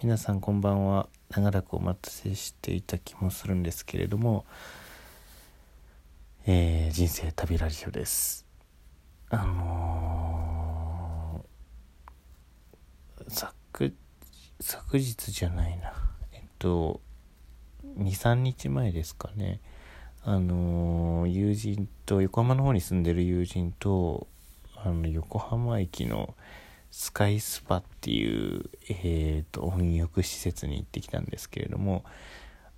皆さんこんばんは。長らくお待たせしていた気もするんですけれども、えー、人生旅ラジオです。あのー、昨昨日じゃないな。えっと23日前ですかね。あのー、友人と横浜の方に住んでる友人とあの横浜駅のスカイスパっていう、えーと、温浴施設に行ってきたんですけれども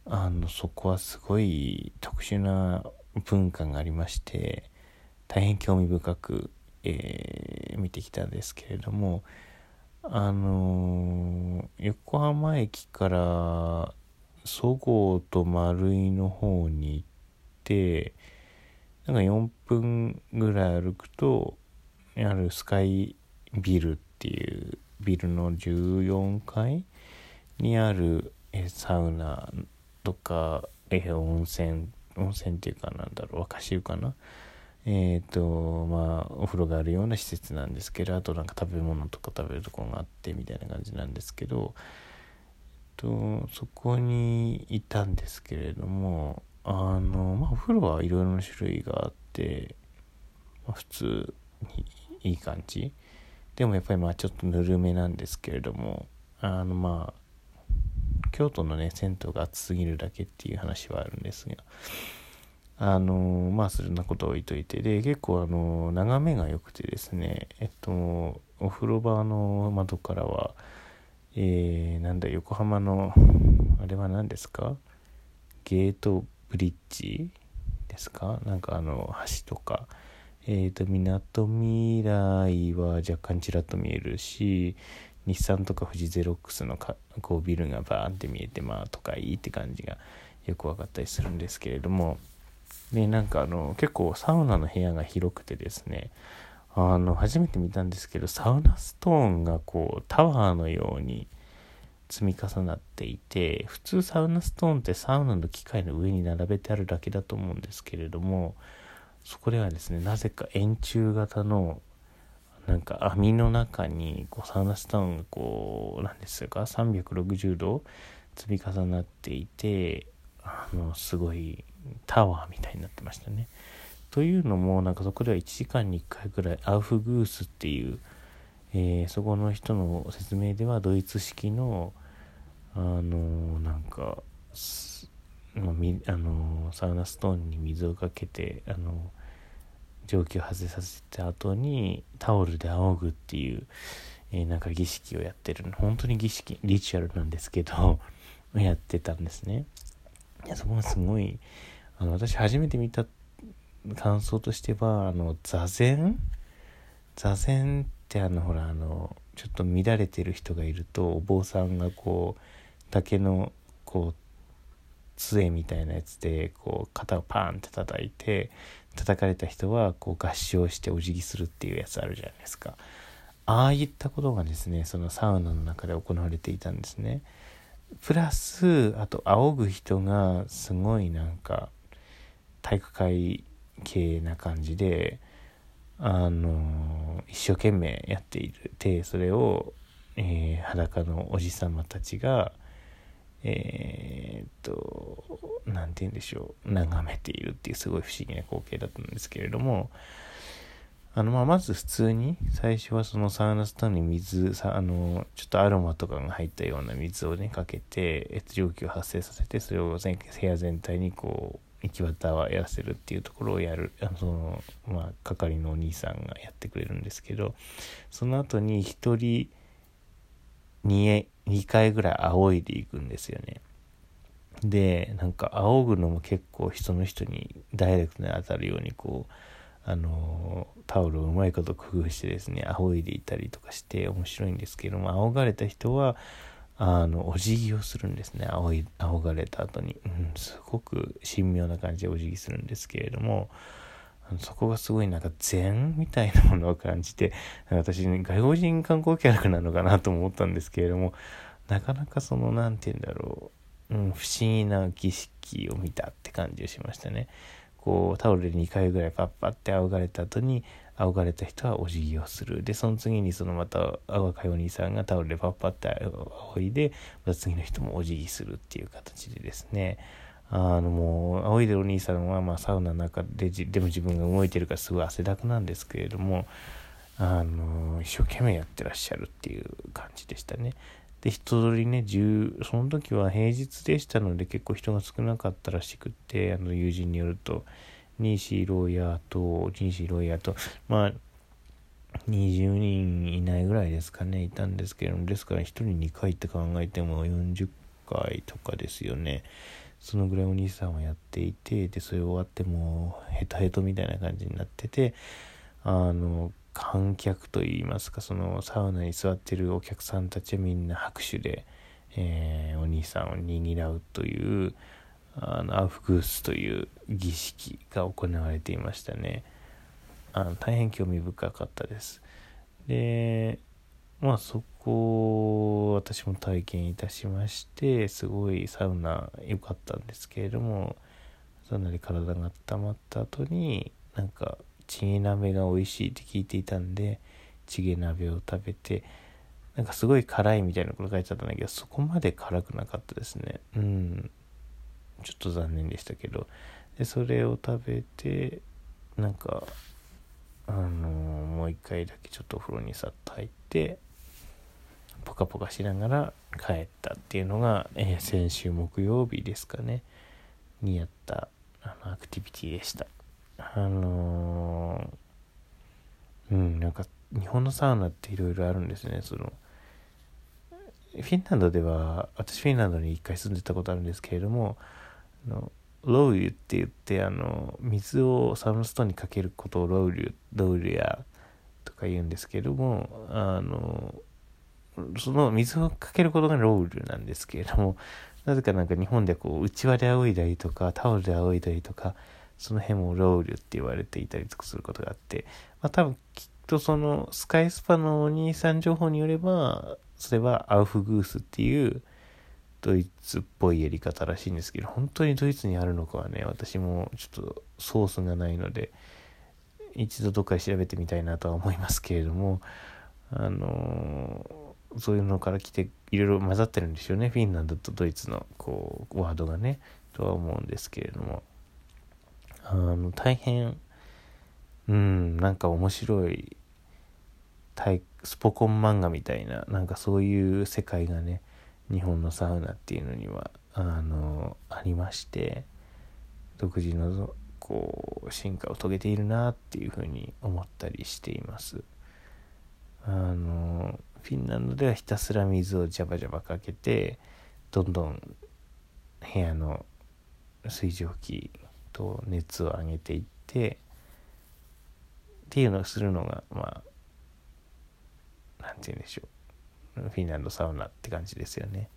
あのそこはすごい特殊な文化がありまして大変興味深く、えー、見てきたんですけれどもあのー、横浜駅からそごうと丸井の方に行ってなんか4分ぐらい歩くとあるスカイビルっていうビルの14階にあるえサウナとかえ温泉温泉っていうかなんだろう若潮かな？えっ、ー、とまあお風呂があるような施設なんですけどあとなんか食べ物とか食べるとこがあってみたいな感じなんですけど、えっと、そこにいたんですけれどもあのまあお風呂はいろいろな種類があって、まあ、普通にいい感じ。でもやっぱりまあちょっとぬるめなんですけれどもあのまあ京都のね銭湯が暑すぎるだけっていう話はあるんですがあのまあそんなことを置いといてで結構あの眺めが良くてですねえっとお風呂場の窓からはえー、なんだ横浜のあれは何ですか？ゲートブリッジですか？なんかあの橋とかえっ、ー、と、みなとみらいは若干ちらっと見えるし、日産とか富士ゼロックスのかこうビルがバーンって見えて、まあ、都会って感じがよく分かったりするんですけれども、で、なんかあの、結構サウナの部屋が広くてですね、あの、初めて見たんですけど、サウナストーンがこう、タワーのように積み重なっていて、普通サウナストーンってサウナの機械の上に並べてあるだけだと思うんですけれども、そこではですねなぜか円柱型のなんか網の中にこうサウナスタウンがこうなんですか360度積み重なっていてあのすごいタワーみたいになってましたね。というのもなんかそこでは1時間に1回ぐらいアウフグースっていう、えー、そこの人の説明ではドイツ式のあのなんかまあ、あのサウナストーンに水をかけてあの蒸気を発生させた後にタオルで仰ぐっていう、えー、なんか儀式をやってる本当に儀式リチュアルなんですけど やってたんですね。いやそこがすごいあの私初めて見た感想としてはあの座禅？座禅ってあのほらあのちょっと乱れてる人がいるとお坊さんがこう竹のこう杖みたいなやつでこう肩をパーンって叩いて叩かれた人はこう合唱してお辞儀するっていうやつあるじゃないですか。ああいったことがですねそのサウナの中で行われていたんですね。プラスあと仰ぐ人がすごいなんか体育会系な感じであの一生懸命やっている。でそれを、えー、裸のおじさまたちがえー、っと何て言うんでしょう。眺めているっていうすごい不思議な光景だったんですけれどもあのままず普通に最初はそのサウナスタンに水さあのちょっとアロマとかが入ったような水をねかけて蒸気を発生させてそれを全部屋全体にこう行き渡らせるっていうところをやる。あのそのまあ係のお兄さんがやってくれるんですけどその後に一人 2, 2回ぐらい仰いでいくんですよね。で、なんか仰ぐのも結構人の人にダイレクトに当たるようにこう、あのタオルをうまいこと工夫してですね、仰いでいたりとかして面白いんですけども、仰がれた人は、あの、お辞儀をするんですね。仰い、仰がれた後に。うん、すごく神妙な感じでお辞儀するんですけれども、そこがすごいなんか禅みたいなものを感じて、私、ね、外国人観光客なのかなと思ったんですけれども、なかなかその、なんて言うんだろう、うん、不思議な儀式を見たって感じをしましたね。こう、タオルで2回ぐらいパッパって仰がれた後に、仰がれた人はお辞儀をするでその次にそのまたあ若いお兄さんがタオルでパッパって仰いでまた次の人もお辞儀するっていう形でですねあのもう仰いでお兄さんはまあサウナの中ででも自分が動いてるからすごい汗だくなんですけれどもあの一生懸命やってらっしゃるっていう感じでしたね。で人通りね10その時は平日でしたので結構人が少なかったらしくってあの友人によるとニーシーロイヤーとニーシーロイヤーとまあ20人いないぐらいですかねいたんですけれどもですから1人2回って考えても40回とかですよねそのぐらいお兄さんはやっていてでそれ終わってもうヘトヘトみたいな感じになっててあの観客といいますかそのサウナに座ってるお客さんたちはみんな拍手で、えー、お兄さんをにぎらうというあのアウフグースという儀式が行われていましたね。あの大変興味深かったです。でまあそこ私も体験いたしましてすごいサウナ良かったんですけれどもサウナで体が温まった後になんかチゲ鍋が美味しいって聞いていたんでチゲ鍋を食べてなんかすごい辛いみたいなこと書いてあったんだけどそこまで辛くなかったですね。うん。ちょっと残念でしたけど。でそれを食べてなんかあのー、もう一回だけちょっとお風呂にさっと入ってポカポカしながら帰ったっていうのが、えー、先週木曜日ですかねにやったあのアクティビティでした。あのー、うんなんか日本のサウナっていろいろあるんですねそのフィンランドでは私フィンランドに一回住んでたことあるんですけれどもあのロウリュって言ってあの水をサウナストーンにかけることをロウリュロウリュアとか言うんですけどもあのその水をかけることがロウリュなんですけれども なぜかなんか日本でこう内輪で仰いだりとかタオルで仰いだりとかその辺もロウリュって言われていたりとかすることがあって、まあ多分きっとそのスカイスパのお兄さん情報によれば、それはアウフグースっていうドイツっぽいやり方らしいんですけど、本当にドイツにあるのかはね、私もちょっとソースがないので、一度どっかで調べてみたいなとは思いますけれども、あのー、そういうのから来ていろいろ混ざってるんでしょうね。フィンランドとドイツのこうワードがね、とは思うんですけれども。あの大変うんなんか面白いスポコン漫画みたいななんかそういう世界がね日本のサウナっていうのにはあのありまして独自のこう進化を遂げているなっていうふうに思ったりしていますあのフィンランドではひたすら水をジャバジャバかけてどんどん部屋の水蒸気と熱を上げていってっていうのをするのがまあ何て言うんでしょうフィンランドサウナって感じですよね。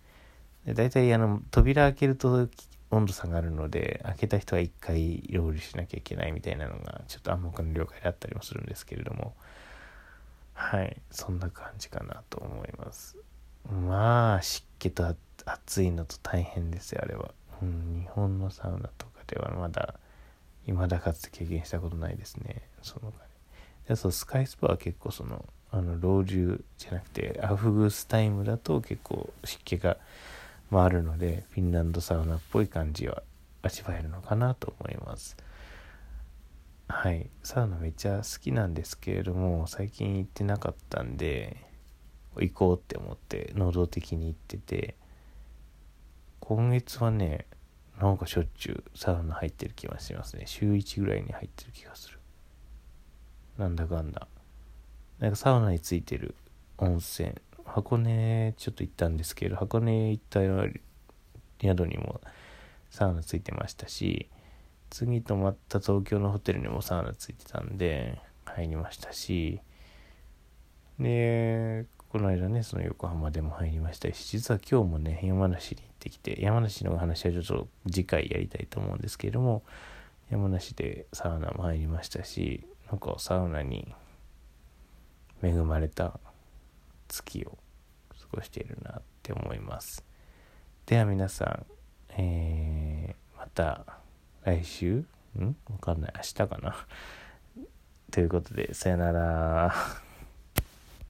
で大体あの扉開けると温度差がるので開けた人は一回ロールしなきゃいけないみたいなのがちょっと暗黙の了解であったりもするんですけれどもはい。そんな感じかなと思います。まあ湿気と暑いのと大変ですよあれは、うん、日本のサウナとかではまだ未だかつて経験したことないですね。そのでそうスカイスパは結構そのあの老中じゃなくてアフグスタイムだと結構湿気が回るのでフィンランドサウナっぽい感じは味わえるのかなと思います。はい。サウナめっちゃ好きなんですけれども最近行ってなかったんで行こうって思って能動的に行ってて今月はねなんかしょっちゅうサウナ入ってる気がしますね。週1ぐらいに入ってる気がする。なんだかんだ。なんかサウナについてる温泉。箱根ちょっと行ったんですけど箱根行った宿にもサウナついてましたし次泊まった東京のホテルにもサウナついてたんで入りましたし。でこの間ねその横浜でも入りましたし実は今日もね山梨に行ってきて山梨の話はちょっと次回やりたいと思うんですけれども山梨でサウナも入りましたしなんかサウナに恵まれた月を過ごしているなって思います。では皆さん、えー、また来週？ん？わかんない。明日かな？ということで、さよなら。